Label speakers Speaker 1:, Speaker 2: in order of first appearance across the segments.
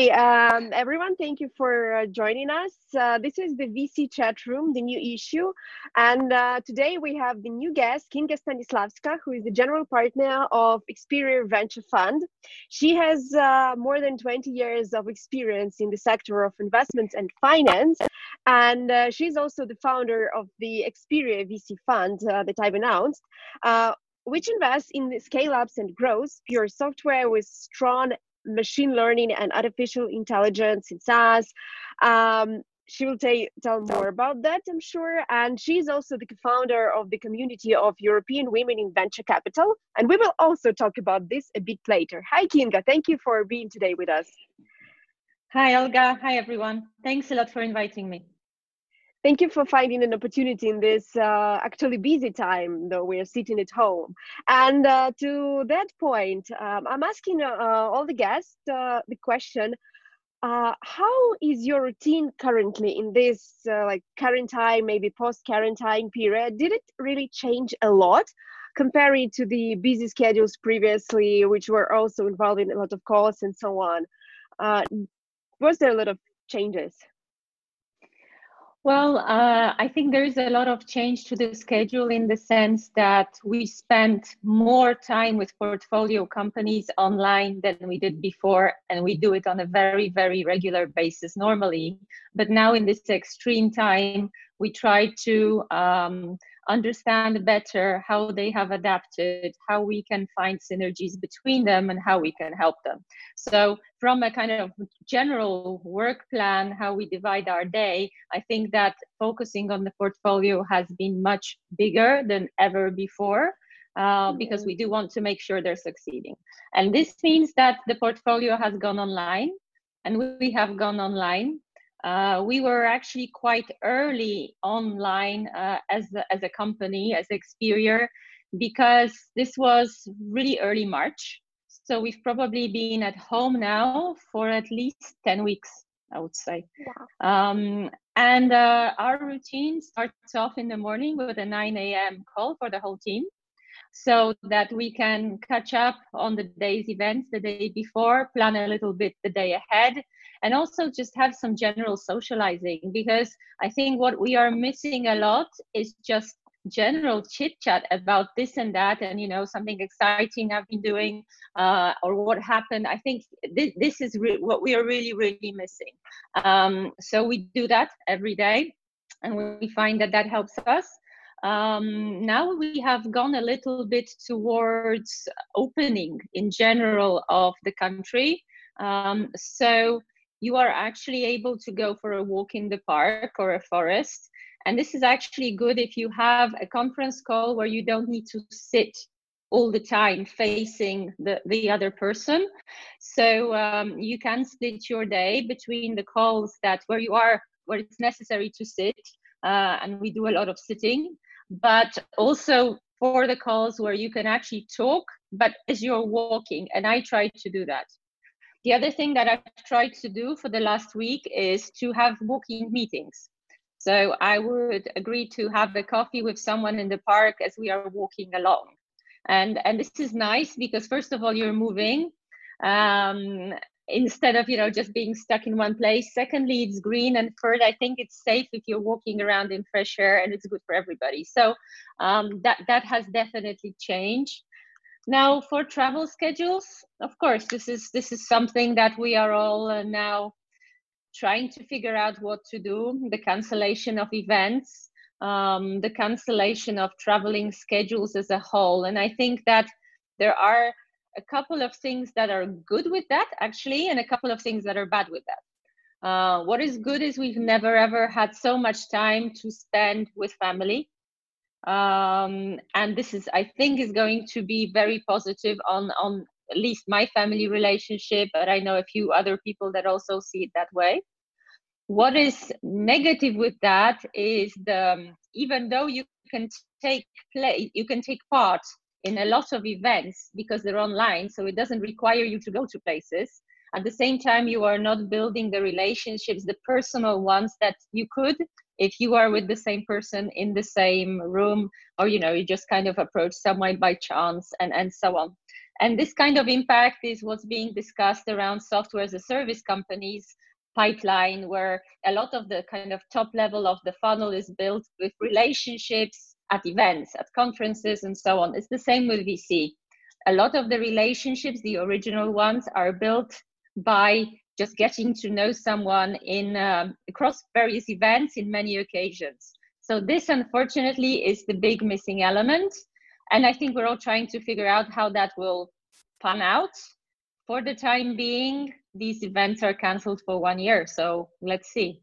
Speaker 1: Hey, um, everyone, thank you for uh, joining us. Uh, this is the VC chat room, the new issue. And uh, today we have the new guest, Kinga Stanislavska, who is the general partner of Experior Venture Fund. She has uh, more than 20 years of experience in the sector of investments and finance. And uh, she's also the founder of the Experior VC Fund uh, that I've announced which invests in scale ups and growth, pure software with strong machine learning and artificial intelligence in SaaS. Um, she will t- tell more about that, I'm sure. And she's also the founder of the community of European Women in Venture Capital. And we will also talk about this a bit later. Hi, Kinga. Thank you for being today with us.
Speaker 2: Hi, Olga. Hi, everyone. Thanks a lot for inviting me.
Speaker 1: Thank you for finding an opportunity in this uh, actually busy time, though we're sitting at home. And uh, to that point, um, I'm asking uh, all the guests uh, the question: uh, How is your routine currently in this uh, like current time, maybe post quarantine period? Did it really change a lot? comparing to the busy schedules previously, which were also involving a lot of calls and so on. was there a lot of changes?
Speaker 2: Well, uh, I think there is a lot of change to the schedule in the sense that we spent more time with portfolio companies online than we did before, and we do it on a very, very regular basis normally. But now, in this extreme time, we try to um, understand better how they have adapted, how we can find synergies between them, and how we can help them. So, from a kind of general work plan, how we divide our day, I think that focusing on the portfolio has been much bigger than ever before. Uh, because we do want to make sure they're succeeding. And this means that the portfolio has gone online, and we have gone online uh, we were actually quite early online uh, as, a, as a company, as Experior, because this was really early March. So we've probably been at home now for at least 10 weeks, I would say. Yeah. Um, and uh, our routine starts off in the morning with a 9 a.m. call for the whole team so that we can catch up on the day's events the day before, plan a little bit the day ahead, and also just have some general socializing because I think what we are missing a lot is just general chit chat about this and that and you know something exciting i've been doing uh, or what happened. I think this, this is re- what we are really really missing. Um, so we do that every day and we find that that helps us. Um, now we have gone a little bit towards opening in general of the country. Um, so you are actually able to go for a walk in the park or a forest. And this is actually good if you have a conference call where you don't need to sit all the time facing the, the other person. So um, you can split your day between the calls that where you are, where it's necessary to sit, uh, and we do a lot of sitting, but also for the calls where you can actually talk, but as you're walking. And I try to do that. The other thing that I've tried to do for the last week is to have walking meetings. So I would agree to have a coffee with someone in the park as we are walking along. And, and this is nice because first of all, you're moving um, instead of, you know, just being stuck in one place. Secondly, it's green. And third, I think it's safe if you're walking around in fresh air and it's good for everybody. So um, that, that has definitely changed. Now, for travel schedules, of course, this is this is something that we are all uh, now trying to figure out what to do. The cancellation of events, um, the cancellation of traveling schedules as a whole, and I think that there are a couple of things that are good with that actually, and a couple of things that are bad with that. Uh, what is good is we've never ever had so much time to spend with family um, and this is i think is going to be very positive on on at least my family relationship but i know a few other people that also see it that way. What is negative with that is the um, even though you can take play you can take part in a lot of events because they're online so it doesn't require you to go to places. At the same time you are not building the relationships the personal ones that you could if you are with the same person in the same room or you know you just kind of approach someone by chance and and so on And this kind of impact is what's being discussed around software as a service companies pipeline, where a lot of the kind of top level of the funnel is built with relationships at events, at conferences, and so on. It's the same with VC. A lot of the relationships, the original ones, are built by just getting to know someone in um, across various events in many occasions. So this, unfortunately, is the big missing element, and I think we're all trying to figure out how that will pan out. For the time being, these events are cancelled for one year, so let's see.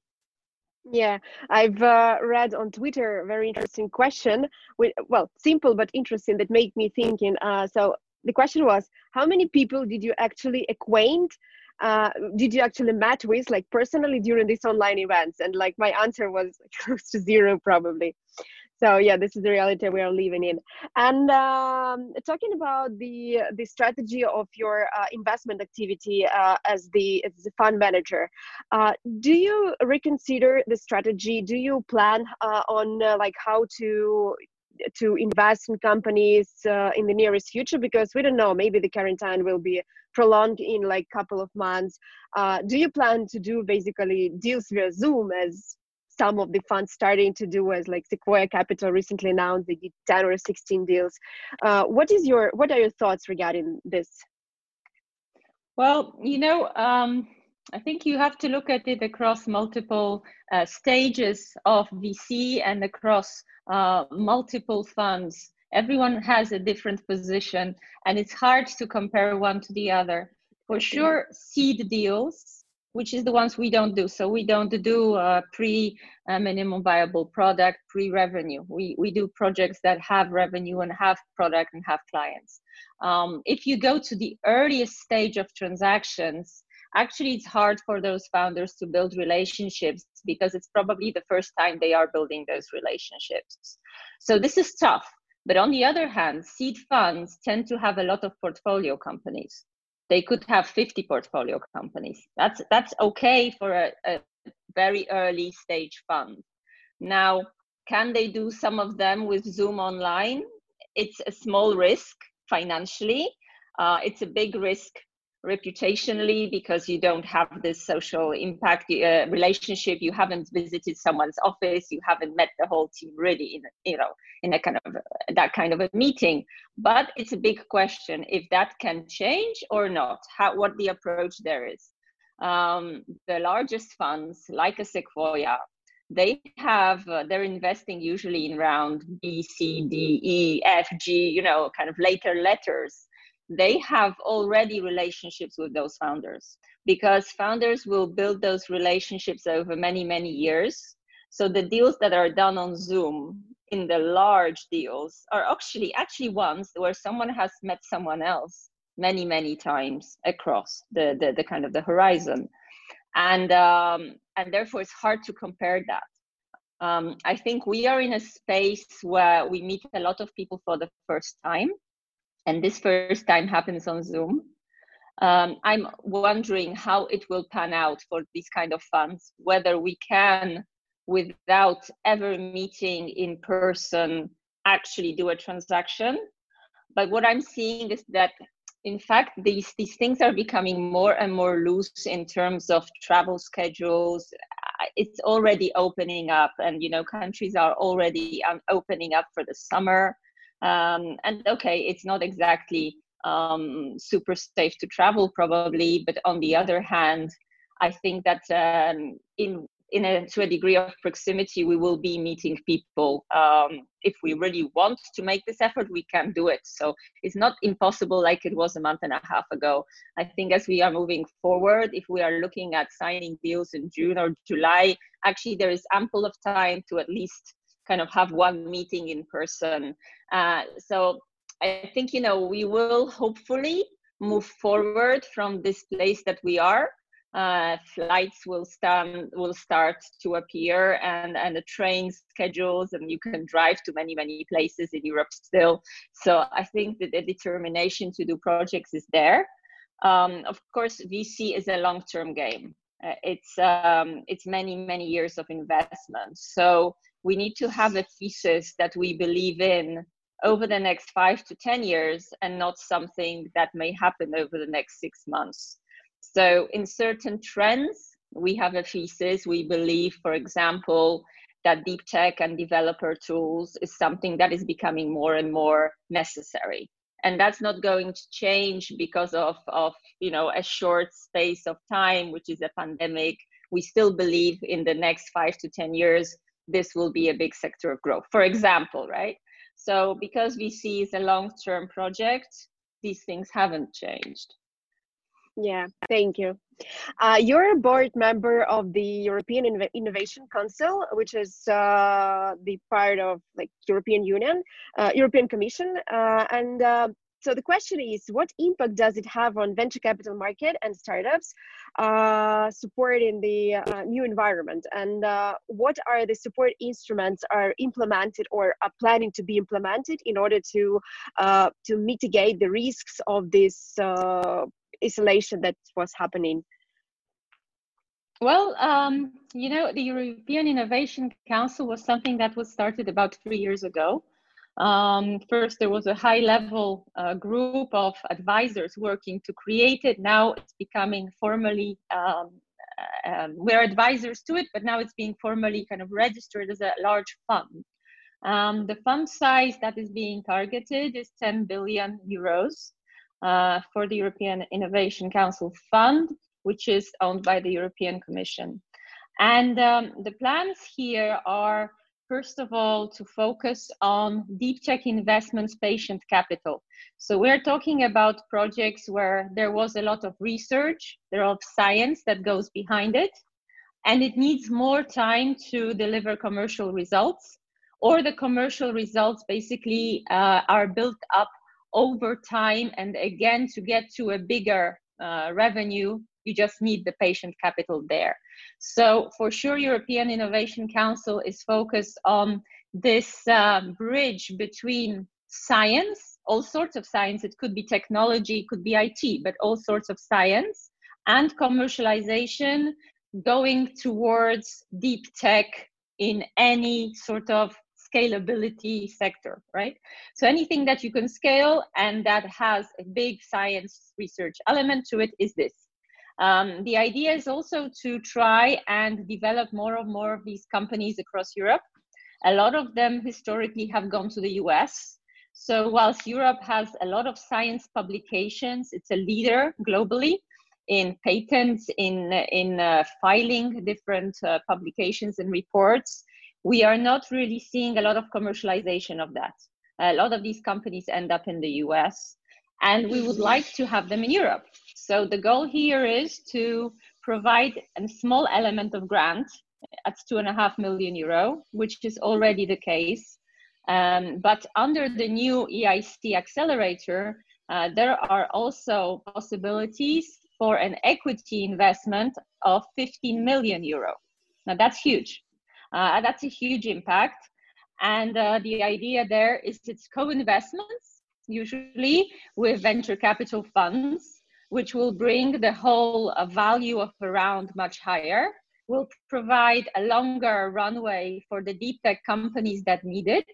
Speaker 1: Yeah, I've uh, read on Twitter a very interesting question. With, well, simple but interesting that made me thinking. Uh, so the question was, how many people did you actually acquaint? Uh, did you actually met with, like personally, during these online events? And like my answer was close to zero, probably so yeah this is the reality we are living in. And um, talking about the the strategy of your uh, investment activity uh, as the as the fund manager uh, do you reconsider the strategy? Do you plan uh, on uh, like how to to invest in companies uh, in the nearest future? Because we don't know maybe the quarantine will be prolonged in like couple of months. Do you plan to do basically deals via zoom as some of the funds starting to do as like Sequoia Capital recently announced they did 10 or 16 deals. Uh, what is your what are your thoughts regarding this?
Speaker 2: Well, you know, um, I think you have to look at it across multiple uh, stages of VC and across uh, multiple funds. Everyone has a different position, and it's hard to compare one to the other. For sure, seed deals which is the ones we don't do. So we don't do uh, pre uh, minimum viable product, pre revenue. We, we do projects that have revenue and have product and have clients. Um, if you go to the earliest stage of transactions, actually it's hard for those founders to build relationships because it's probably the first time they are building those relationships. So this is tough. But on the other hand, seed funds tend to have a lot of portfolio companies they could have 50 portfolio companies. That's that's okay for a, a very early stage fund. Now, can they do some of them with Zoom online? It's a small risk financially. Uh, it's a big risk reputationally because you don't have this social impact uh, relationship. You haven't visited someone's office. You haven't met the whole team really in you know in a kind of that kind of a meeting. But it's a big question if that can change or not how what the approach there is. Um, the largest funds like a sequoia they have uh, they're investing usually in round b c d e f g you know kind of later letters they have already relationships with those founders because founders will build those relationships over many, many years. So the deals that are done on Zoom in the large deals are actually actually ones where someone has met someone else many, many times across the, the, the kind of the horizon. And um, and therefore it's hard to compare that. Um, I think we are in a space where we meet a lot of people for the first time and this first time happens on Zoom. Um, I'm wondering how it will pan out for these kind of funds, whether we can, without ever meeting in person, actually do a transaction. But what I'm seeing is that, in fact, these, these things are becoming more and more loose in terms of travel schedules. It's already opening up, and you know, countries are already um, opening up for the summer. Um, and okay, it's not exactly um, super safe to travel, probably, but on the other hand, I think that um, in in a, to a degree of proximity, we will be meeting people. Um, if we really want to make this effort, we can do it. So it's not impossible like it was a month and a half ago. I think as we are moving forward, if we are looking at signing deals in June or July, actually there is ample of time to at least kind of have one meeting in person. Uh, so I think you know we will hopefully move forward from this place that we are. Uh, flights will stand will start to appear and and the train schedules and you can drive to many many places in Europe still. So I think that the determination to do projects is there. Um, of course, VC is a long term game. Uh, it's um, it's many many years of investment. So we need to have a thesis that we believe in over the next five to 10 years and not something that may happen over the next six months. So, in certain trends, we have a thesis. We believe, for example, that deep tech and developer tools is something that is becoming more and more necessary. And that's not going to change because of, of you know a short space of time, which is a pandemic. We still believe in the next five to 10 years, this will be a big sector of growth. For example, right? So because VC is a long-term project, these things haven't changed.
Speaker 1: Yeah, thank you. Uh, you're a board member of the European Inno- Innovation Council, which is uh, the part of like European Union, uh, European Commission, uh, and uh, so the question is, what impact does it have on venture capital market and startups uh, supporting the uh, new environment? And uh, what are the support instruments are implemented or are planning to be implemented in order to uh, to mitigate the risks of this uh, isolation that was happening?
Speaker 2: Well, um, you know, the European Innovation Council was something that was started about three years ago. Um, first, there was a high level uh, group of advisors working to create it. Now it's becoming formally, um, uh, um, we're advisors to it, but now it's being formally kind of registered as a large fund. Um, the fund size that is being targeted is 10 billion euros uh, for the European Innovation Council Fund, which is owned by the European Commission. And um, the plans here are first of all, to focus on deep tech investments patient capital. So we're talking about projects where there was a lot of research, there of science that goes behind it, and it needs more time to deliver commercial results, or the commercial results basically uh, are built up over time. And again, to get to a bigger uh, revenue, you just need the patient capital there. So for sure, European Innovation Council is focused on this uh, bridge between science, all sorts of science. It could be technology, it could be IT, but all sorts of science and commercialization going towards deep tech in any sort of scalability sector, right? So anything that you can scale and that has a big science research element to it is this. Um, the idea is also to try and develop more and more of these companies across Europe. A lot of them historically have gone to the US. So, whilst Europe has a lot of science publications, it's a leader globally in patents, in, in uh, filing different uh, publications and reports. We are not really seeing a lot of commercialization of that. A lot of these companies end up in the US, and we would like to have them in Europe. So the goal here is to provide a small element of grant at two and a half million euro, which is already the case. Um, but under the new EIC accelerator, uh, there are also possibilities for an equity investment of 15 million euro. Now that's huge. Uh, that's a huge impact. And uh, the idea there is it's co-investments, usually with venture capital funds which will bring the whole uh, value of a round much higher, will provide a longer runway for the deep tech companies that need it,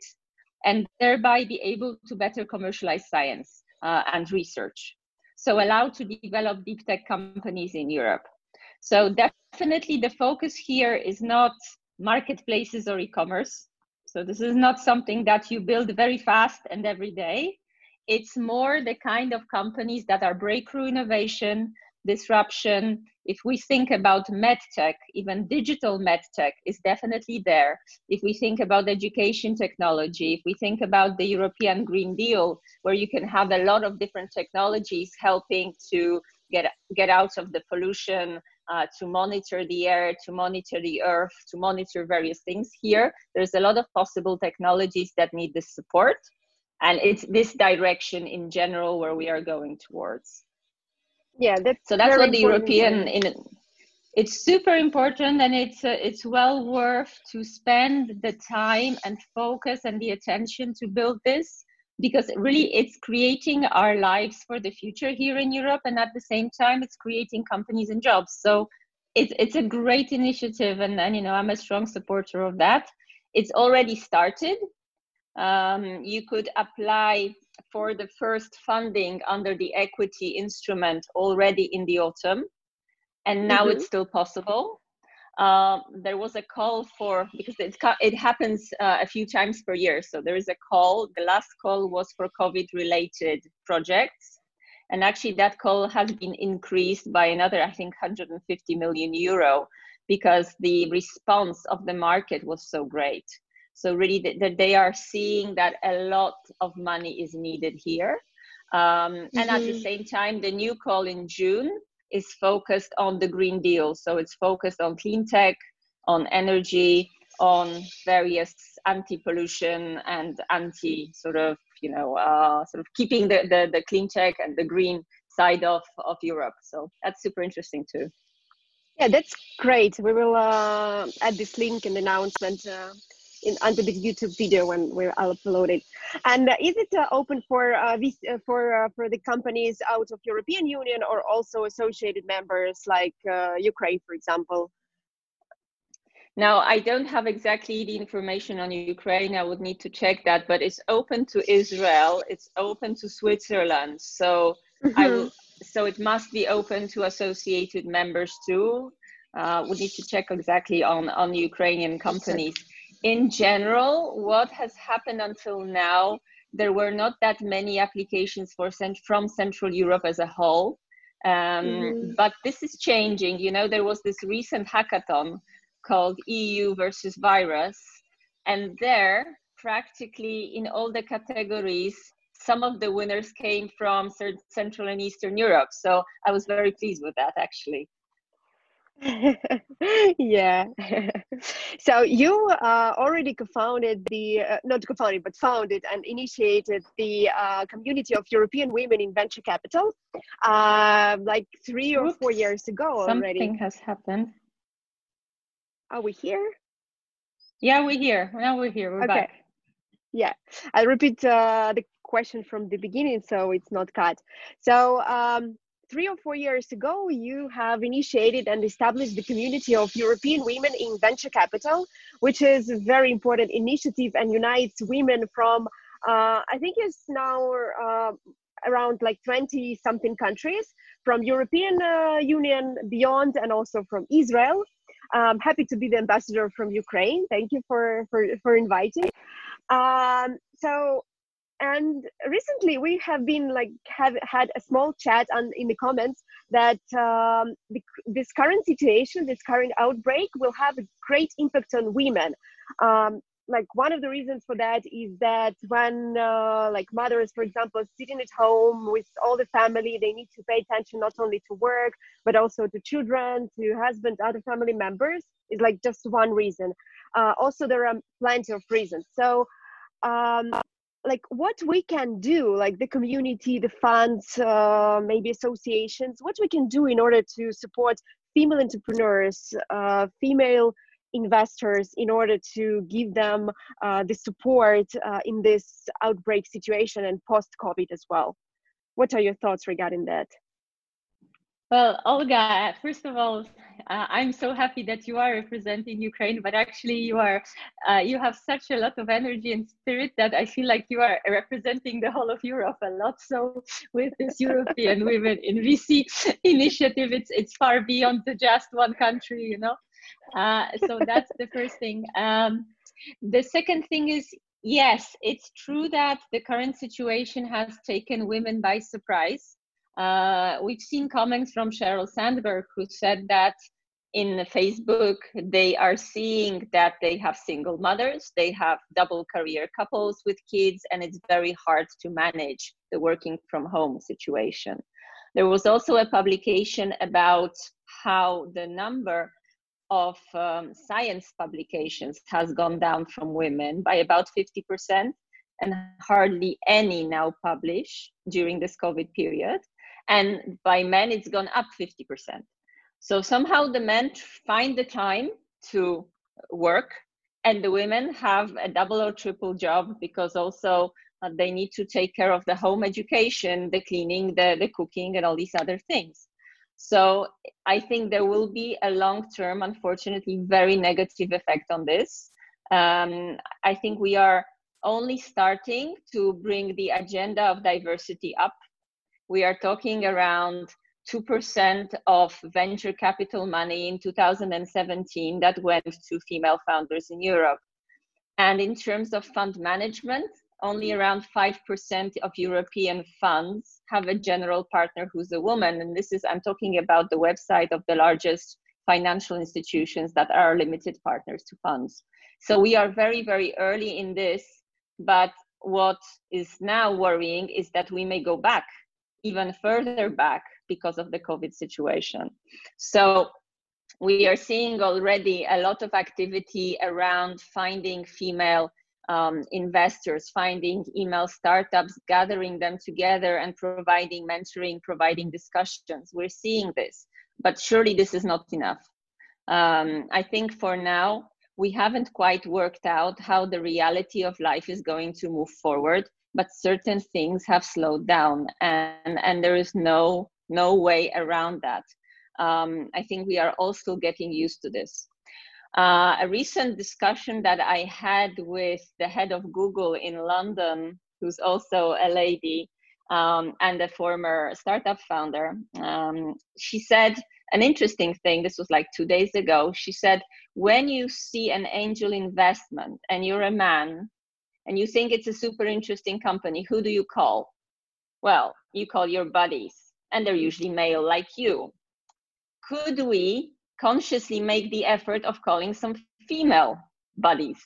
Speaker 2: and thereby be able to better commercialize science uh, and research. So allow to develop deep tech companies in Europe. So definitely the focus here is not marketplaces or e-commerce. So this is not something that you build very fast and every day it's more the kind of companies that are breakthrough innovation, disruption. If we think about medtech, even digital medtech is definitely there. If we think about education technology, if we think about the European Green Deal, where you can have a lot of different technologies helping to get get out of the pollution, uh, to monitor the air, to monitor the earth, to monitor various things. Here, there's a lot of possible technologies that need this support and it's this direction in general where we are going towards.
Speaker 1: Yeah that's
Speaker 2: so that's what the european in it's super important and it's uh, it's well worth to spend the time and focus and the attention to build this because really it's creating our lives for the future here in Europe and at the same time it's creating companies and jobs. So it's it's a great initiative and, and you know I'm a strong supporter of that. It's already started um, you could apply for the first funding under the equity instrument already in the autumn, and now mm-hmm. it's still possible. Uh, there was a call for because it, it happens uh, a few times per year. So there is a call. The last call was for COVID-related projects, and actually that call has been increased by another, I think, 150 million euro because the response of the market was so great. So really, that they are seeing that a lot of money is needed here. Um, mm-hmm. And at the mm-hmm. same time, the new call in June is focused on the Green Deal. So it's focused on clean tech, on energy, on various anti-pollution and anti sort of you know uh, sort of keeping the, the the clean tech and the green side of of Europe. So that's super interesting too.
Speaker 1: Yeah, that's great. We will uh, add this link in the announcement uh, in under the YouTube video when we upload it. And uh, is it uh, open for uh, uh for uh, for the companies out of European Union or also associated members like uh, Ukraine, for example?
Speaker 2: Now, I don't have exactly the information on Ukraine. I would need to check that, but it's open to Israel. It's open to Switzerland. So mm-hmm. I will, so it must be open to associated members too. Uh, we need to check exactly on on Ukrainian companies in general, what has happened until now, there were not that many applications for cent- from Central Europe as a whole. Um, mm-hmm. But this is changing. You know, there was this recent hackathon called EU versus virus, and there, practically in all the categories, some of the winners came from Central and Eastern Europe. So I was very pleased with that, actually.
Speaker 1: yeah. so you uh, already co-founded the, uh, not co-founded, but founded and initiated the uh, community of European women in venture capital, uh, like three or Oops. four years ago already.
Speaker 2: Something has happened.
Speaker 1: Are we here?
Speaker 2: Yeah, we're here. Now we're here. We're okay. back.
Speaker 1: Yeah, I'll repeat uh, the question from the beginning so it's not cut. So um, three or four years ago, you have initiated and established the community of European women in venture capital, which is a very important initiative and unites women from, uh, I think it's now uh, around like 20 something countries from European uh, Union beyond and also from Israel. I'm happy to be the ambassador from Ukraine. Thank you for, for, for inviting. Um, so and recently we have been like have had a small chat on in the comments that um, the, this current situation this current outbreak will have a great impact on women. Um, like one of the reasons for that is that when uh, like mothers for example sitting at home with all the family they need to pay attention not only to work but also to children to husband other family members is like just one reason. Uh, also there are plenty of reasons. So um, like what we can do like the community the funds uh, maybe associations what we can do in order to support female entrepreneurs uh, female investors in order to give them uh, the support uh, in this outbreak situation and post covid as well? What are your thoughts regarding that
Speaker 2: well, Olga, first of all, uh, I'm so happy that you are representing Ukraine, but actually you are, uh, you have such a lot of energy and spirit that I feel like you are representing the whole of Europe a lot. So with this European Women in VC initiative, it's it's far beyond the just one country, you know. Uh, so that's the first thing. Um, the second thing is yes, it's true that the current situation has taken women by surprise. Uh, we've seen comments from Sheryl Sandberg who said that in Facebook, they are seeing that they have single mothers, they have double career couples with kids, and it's very hard to manage the working from home situation. There was also a publication about how the number of um, science publications has gone down from women by about 50%, and hardly any now publish during this COVID period and by men it's gone up 50% so somehow the men find the time to work and the women have a double or triple job because also uh, they need to take care of the home education the cleaning the, the cooking and all these other things so i think there will be a long term unfortunately very negative effect on this um, i think we are only starting to bring the agenda of diversity up. We are talking around 2% of venture capital money in 2017 that went to female founders in Europe. And in terms of fund management, only around 5% of European funds have a general partner who's a woman. And this is, I'm talking about the website of the largest financial institutions that are limited partners to funds. So we are very, very early in this. But what is now worrying is that we may go back even further back because of the COVID situation. So we are seeing already a lot of activity around finding female um, investors, finding email startups, gathering them together and providing mentoring, providing discussions. We're seeing this, but surely this is not enough. Um, I think for now, we haven't quite worked out how the reality of life is going to move forward, but certain things have slowed down and, and there is no, no way around that. Um, I think we are all still getting used to this. Uh, a recent discussion that I had with the head of Google in London, who's also a lady um, and a former startup founder, um, she said an interesting thing. This was like two days ago. She said, when you see an angel investment and you're a man and you think it's a super interesting company, who do you call? Well, you call your buddies, and they're usually male like you. Could we consciously make the effort of calling some female buddies?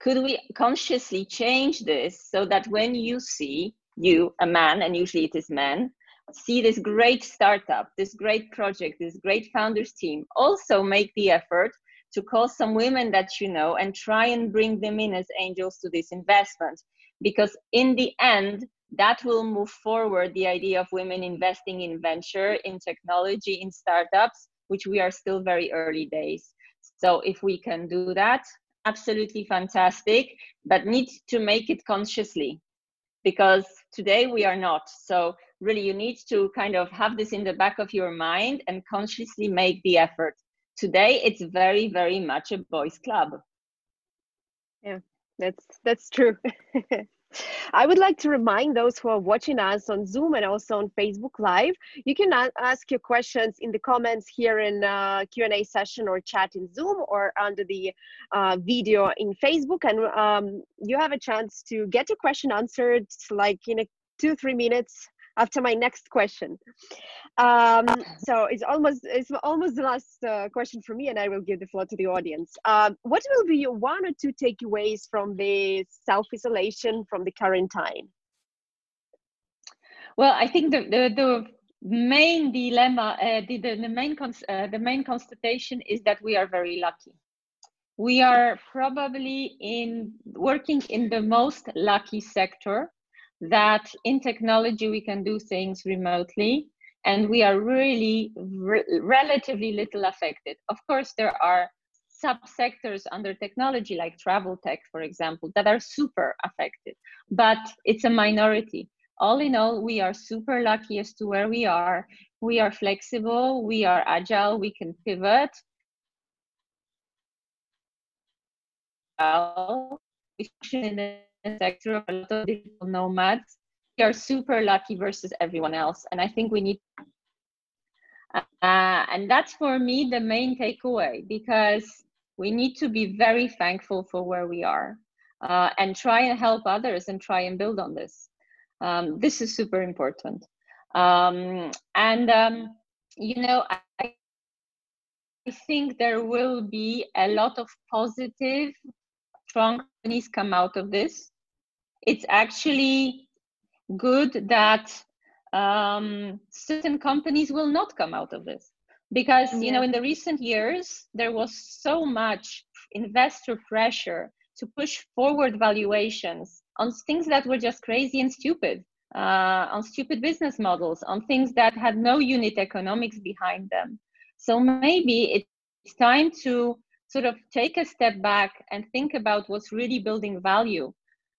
Speaker 2: Could we consciously change this so that when you see you, a man, and usually it is men, see this great startup, this great project, this great founders team, also make the effort to call some women that you know and try and bring them in as angels to this investment. Because in the end, that will move forward the idea of women investing in venture, in technology, in startups, which we are still very early days. So if we can do that, absolutely fantastic, but need to make it consciously because today we are not. So really you need to kind of have this in the back of your mind and consciously make the effort. Today it's very, very much a boys club.
Speaker 1: Yeah, that's that's true. I would like to remind those who are watching us on Zoom and also on Facebook Live, you can ask your questions in the comments here in uh, Q&A session or chat in Zoom or under the uh, video in Facebook. And um, you have a chance to get your question answered like in a two, three minutes after my next question. Um, so it's almost it's almost the last uh, question for me, and I will give the floor to the audience. Um, what will be your one or two takeaways from the self isolation from the current time?
Speaker 2: Well, I think the the, the main dilemma, uh, the, the, the main cons- uh, the main constatation is that we are very lucky. We are probably in working in the most lucky sector that in technology we can do things remotely and we are really re- relatively little affected. Of course, there are subsectors under technology like travel tech, for example, that are super affected, but it's a minority. All in all, we are super lucky as to where we are. We are flexible, we are agile, we can pivot. We function in sector of a lot of digital nomads. We are super lucky versus everyone else. And I think we need, uh, and that's for me the main takeaway because we need to be very thankful for where we are uh, and try and help others and try and build on this. Um, this is super important. Um, and, um, you know, I, I think there will be a lot of positive, strong companies come out of this it's actually good that um, certain companies will not come out of this because yeah. you know in the recent years there was so much investor pressure to push forward valuations on things that were just crazy and stupid uh, on stupid business models on things that had no unit economics behind them so maybe it's time to sort of take a step back and think about what's really building value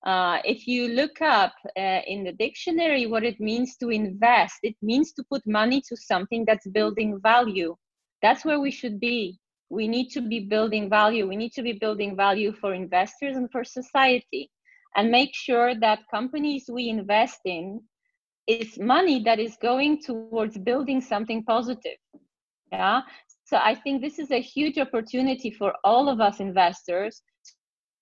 Speaker 2: uh, if you look up uh, in the dictionary what it means to invest, it means to put money to something that's building value. That's where we should be. We need to be building value. We need to be building value for investors and for society. and make sure that companies we invest in is money that is going towards building something positive. Yeah. So I think this is a huge opportunity for all of us investors to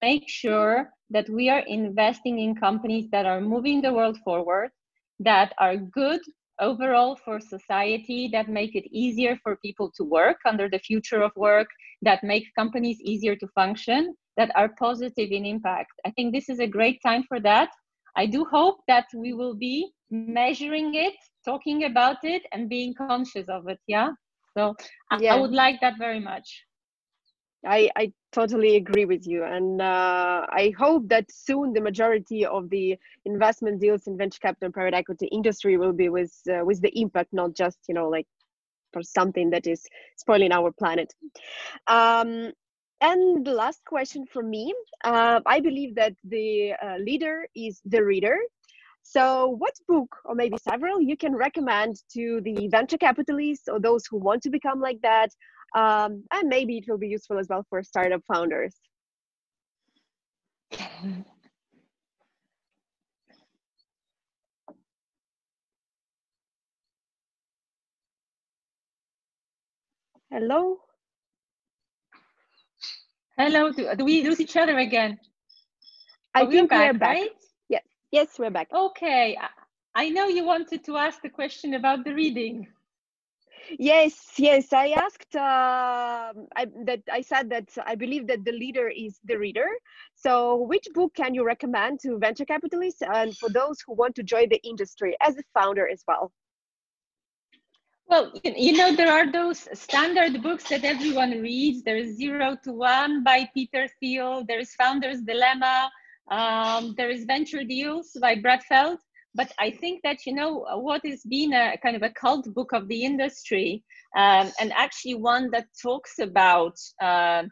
Speaker 2: make sure that we are investing in companies that are moving the world forward, that are good overall for society, that make it easier for people to work under the future of work, that make companies easier to function, that are positive in impact. I think this is a great time for that. I do hope that we will be measuring it, talking about it, and being conscious of it. Yeah. So yeah. I would like that very much.
Speaker 1: I, I totally agree with you. And uh, I hope that soon the majority of the investment deals in venture capital and private equity industry will be with, uh, with the impact, not just, you know, like for something that is spoiling our planet. Um, and the last question from me uh, I believe that the uh, leader is the reader. So, what book, or maybe several, you can recommend to the venture capitalists or those who want to become like that? Um, and maybe it will be useful as well for startup founders. Hello?
Speaker 2: Hello, do, do we lose each other again?
Speaker 1: I oh, think we're back, we're back. Right? Yes, yes, we're back.
Speaker 2: Okay, I know you wanted to ask the question about the reading.
Speaker 1: Yes, yes. I asked uh, I, that. I said that I believe that the leader is the reader. So, which book can you recommend to venture capitalists and for those who want to join the industry as a founder as well?
Speaker 2: Well, you know, there are those standard books that everyone reads. There's Zero to One by Peter Thiel. There's Founder's Dilemma. Um, there is Venture Deals by Brad Feld. But I think that, you know, what has been a kind of a cult book of the industry, um, and actually one that talks about uh,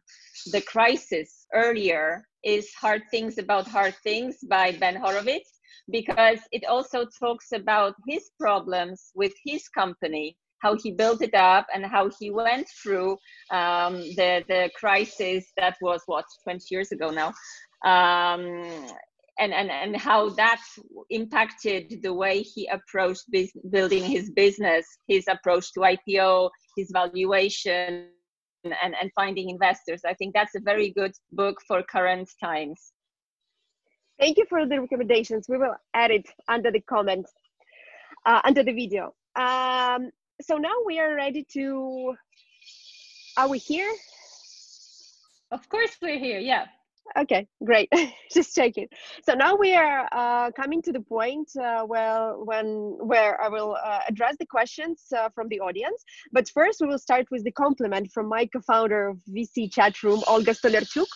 Speaker 2: the crisis earlier, is Hard Things About Hard Things by Ben Horowitz because it also talks about his problems with his company how he built it up and how he went through um, the the crisis that was what 20 years ago now? Um, and, and and how that impacted the way he approached biz- building his business his approach to ipo his valuation and, and finding investors. I think that's a very good book for current times.
Speaker 1: Thank you for the recommendations. We will add it under the comments uh, under the video. Um, so now we are ready to are we here?
Speaker 2: Of course we're here yeah
Speaker 1: okay great. Just checking. So now we are uh, coming to the point uh, where when where i will uh, address the questions uh, from the audience. But first we will start with the compliment from my co-founder of vc chat room olga stolerchuk.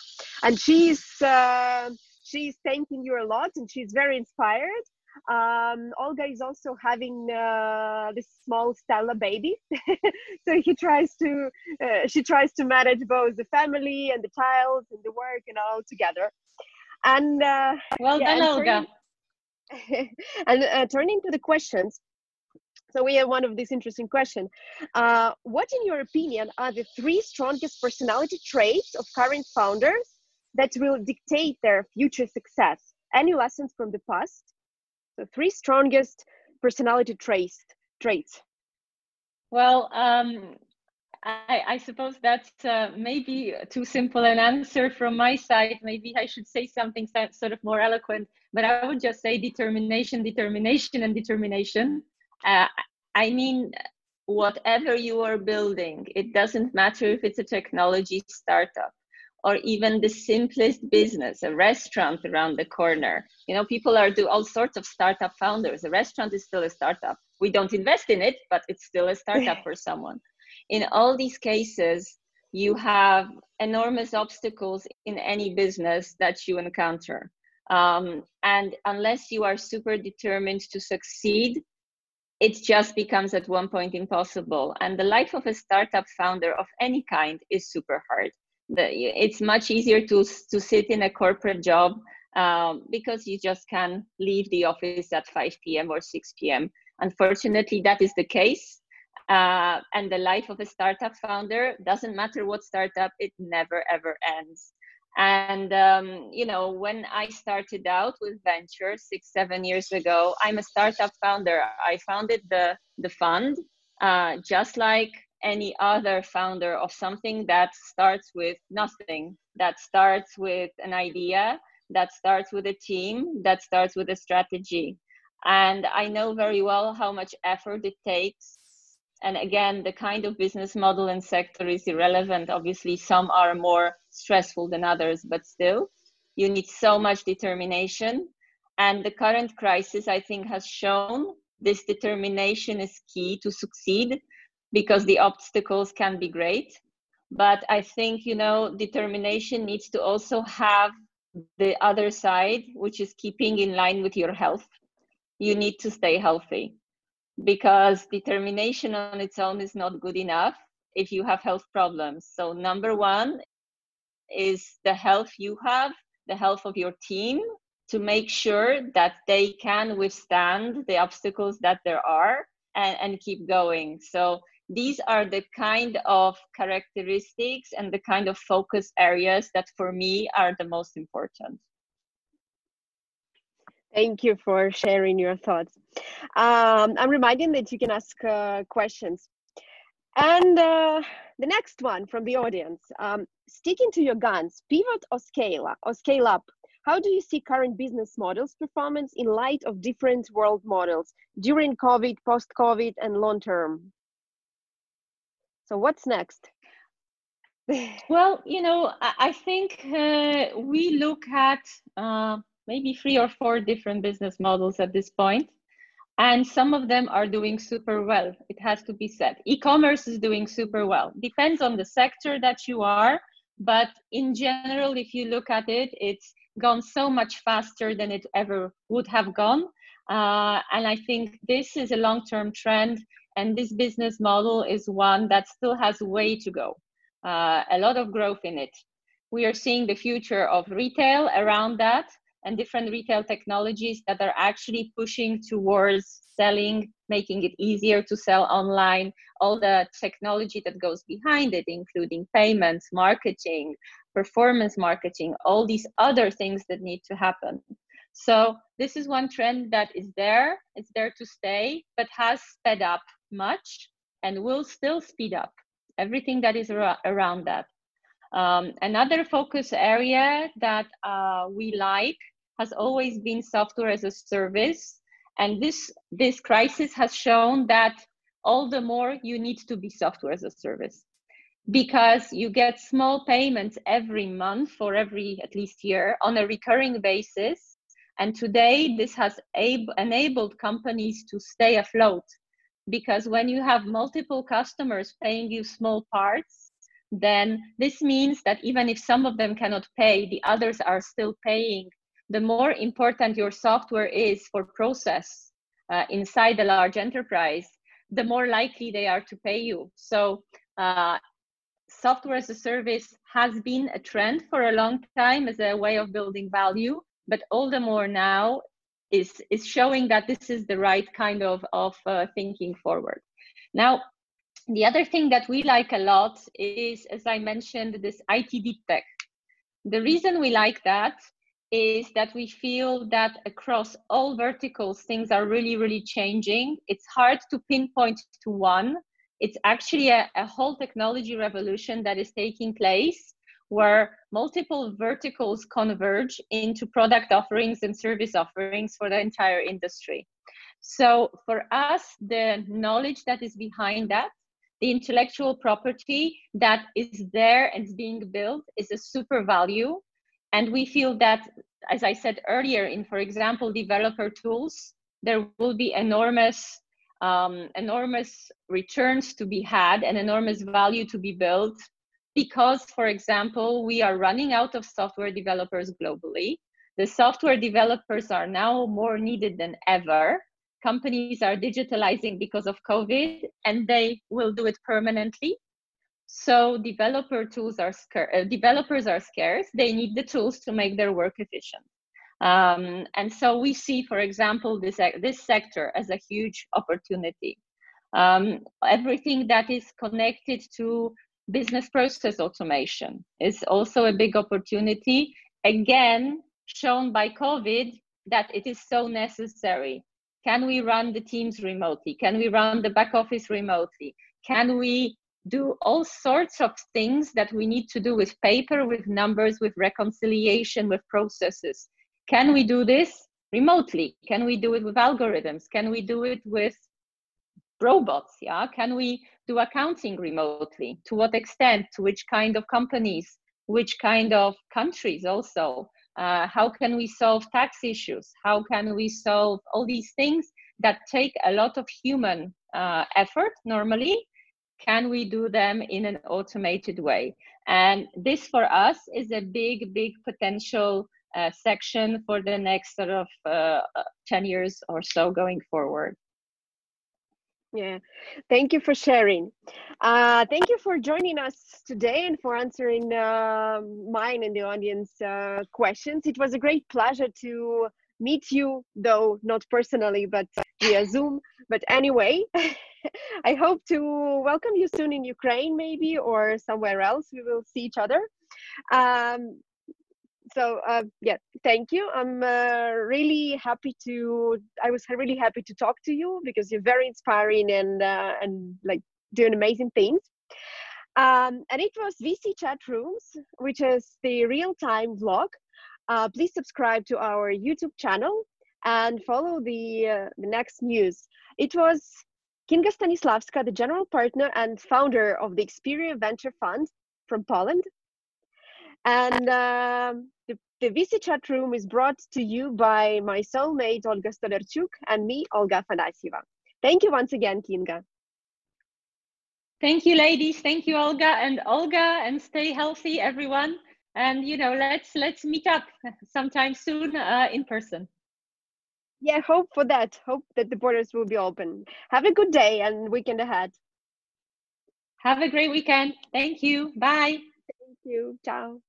Speaker 1: And she's uh, she's thanking you a lot and she's very inspired um, Olga is also having uh, this small Stella baby, so he tries to uh, she tries to manage both the family and the child and the work and all together. And uh,
Speaker 2: well yeah, done, Olga.
Speaker 1: And uh, turning to the questions, so we have one of these interesting questions. Uh, what, in your opinion, are the three strongest personality traits of current founders that will dictate their future success? Any lessons from the past? The three strongest personality traits traits
Speaker 2: well um, I, I, suppose that's uh, maybe too simple an answer from my side. Maybe I should say something sort of more eloquent, but I would just say determination, determination, and determination. Uh, I mean, whatever you are building, it doesn't matter if it's a technology startup or even the simplest business, a restaurant around the corner. You know, people are do all sorts of startup founders. A restaurant is still a startup. We don't invest in it, but it's still a startup for someone. In all these cases, you have enormous obstacles in any business that you encounter. Um, and unless you are super determined to succeed, it just becomes at one point impossible. And the life of a startup founder of any kind is super hard the, it's much easier to to sit in a corporate job um, because you just can leave the office at 5 p.m. or 6 p.m. Unfortunately, that is the case. Uh, and the life of a startup founder doesn't matter what startup, it never ever ends. And um, you know, when I started out with venture six, seven years ago, I'm a startup founder. I founded the the fund uh, just like any other founder of something that starts with nothing, that starts with an idea, that starts with a team, that starts with a strategy. And I know very well how much effort it takes. And again, the kind of business model and sector is irrelevant. Obviously, some are more stressful than others, but still, you need so much determination. And the current crisis, I think, has shown this determination is key to succeed because the obstacles can be great. But i think you know determination needs to also have the other side which is keeping in line with your health. You need to stay healthy because determination on its own is not good enough if you have health problems. So number 1 is the health you have the health of your team to make sure that they can withstand the obstacles that there are and, and keep going. So these are the kind of characteristics and the kind of focus areas that for me are the most important.
Speaker 1: Thank you for sharing your thoughts. Um, I'm reminding that you can ask uh, questions. And uh, the next one from the audience, um, sticking to your guns, pivot or scale or scale up. How do you see current business models performance in light of different world models during COVID, post-COVID, and long term? So what's next?
Speaker 2: well, you know, I, think uh, we look at uh, maybe three or four different business models at this point, and some of them are doing super well. It has to be said. E-commerce is doing super well. Depends on the sector that you are, but in general, if you look at it, it's gone so much faster than it ever would have gone. Uh, and I think this is a long term trend and this business model is one that still has way to go, uh, a lot of growth in it. We are seeing the future of retail around that and different retail technologies that are actually pushing towards selling, making it easier to sell online, all the technology that goes behind it, including payments, marketing, performance marketing, all these other things that need to happen. So this is one trend that is there, it's there to stay, but has sped up much and will still speed up everything that is ar- around that. Um, another focus area that uh, we like has always been software as a service, and this this crisis has shown that all the more you need to be software as a service. Because you get small payments every month for every at least year on a recurring basis. And today this has ab- enabled companies to stay afloat because when you have multiple customers paying you small parts then this means that even if some of them cannot pay the others are still paying. The more important your software is for process uh, inside a large enterprise the more likely they are to pay you. So uh, software as a service has been a trend for a long time as a way of building value but all the more now is is showing that this is the right kind of of uh, thinking forward. Now the other thing that we like a lot is as i mentioned this it deep tech. The reason we like that is that we feel that across all verticals things are really really changing. It's hard to pinpoint to one. It's actually a, a whole technology revolution that is taking place where multiple verticals converge into product offerings and service offerings for the entire industry. So for us, the knowledge that is behind that, the intellectual property that is there and is being built is a super value. And we feel that, as I said earlier, in, for example, developer tools, there will be enormous um, enormous returns to be had and enormous value to be built because, for example, we are running out of software developers globally. The software developers are now more needed than ever. Companies are digitalizing because of COVID and they will do it permanently. So developer tools are scarce, uh, developers are scarce. They need the tools to make their work efficient. Um, and so we see, for example, this, this sector as a huge opportunity. Um, everything that is connected to business process automation is also a big opportunity. Again, shown by COVID that it is so necessary. Can we run the teams remotely? Can we run the back office remotely? Can we do all sorts of things that we need to do with paper, with numbers, with reconciliation, with processes? Can we do this remotely? Can we do it with algorithms? Can we do it with robots? Yeah. Can we do accounting remotely? To what extent? To which kind of companies? Which kind of countries also? Uh, how can we solve tax issues? How can we solve all these things that take a lot of human uh, effort normally? Can we do them in an automated way? And this for us is a big, big potential uh, section for the next sort of uh, 10 years or so going forward.
Speaker 1: Yeah, thank you for sharing. Uh, thank you for joining us today and for answering uh, mine and the audience uh, questions. It was a great pleasure to meet you, though not personally, but via Zoom. But anyway, I hope to welcome you soon in Ukraine, maybe, or somewhere else. We will see each other. Um, so uh, yeah thank you. I'm uh, really happy to i was really happy to talk to you because you're very inspiring and uh, and like doing amazing things. Um, and it was vc chat rooms which is the real-time vlog. Uh, please subscribe to our youtube channel and follow the uh, the next news. It was kinga Stanisławska the general partner and founder of the Experior venture fund from poland and um, the, the VC chat room is brought to you by my soulmate, Olga Stolarchuk, and me, Olga Afanasieva. Thank you once again, Kinga.
Speaker 2: Thank you, ladies. Thank you, Olga and Olga, and stay healthy, everyone. And you know, let's let's meet up sometime soon uh, in person.
Speaker 1: Yeah, hope for that. Hope that the borders will be open. Have a good day and weekend ahead.
Speaker 2: Have a great weekend. Thank you. Bye.
Speaker 1: Thank you. Ciao.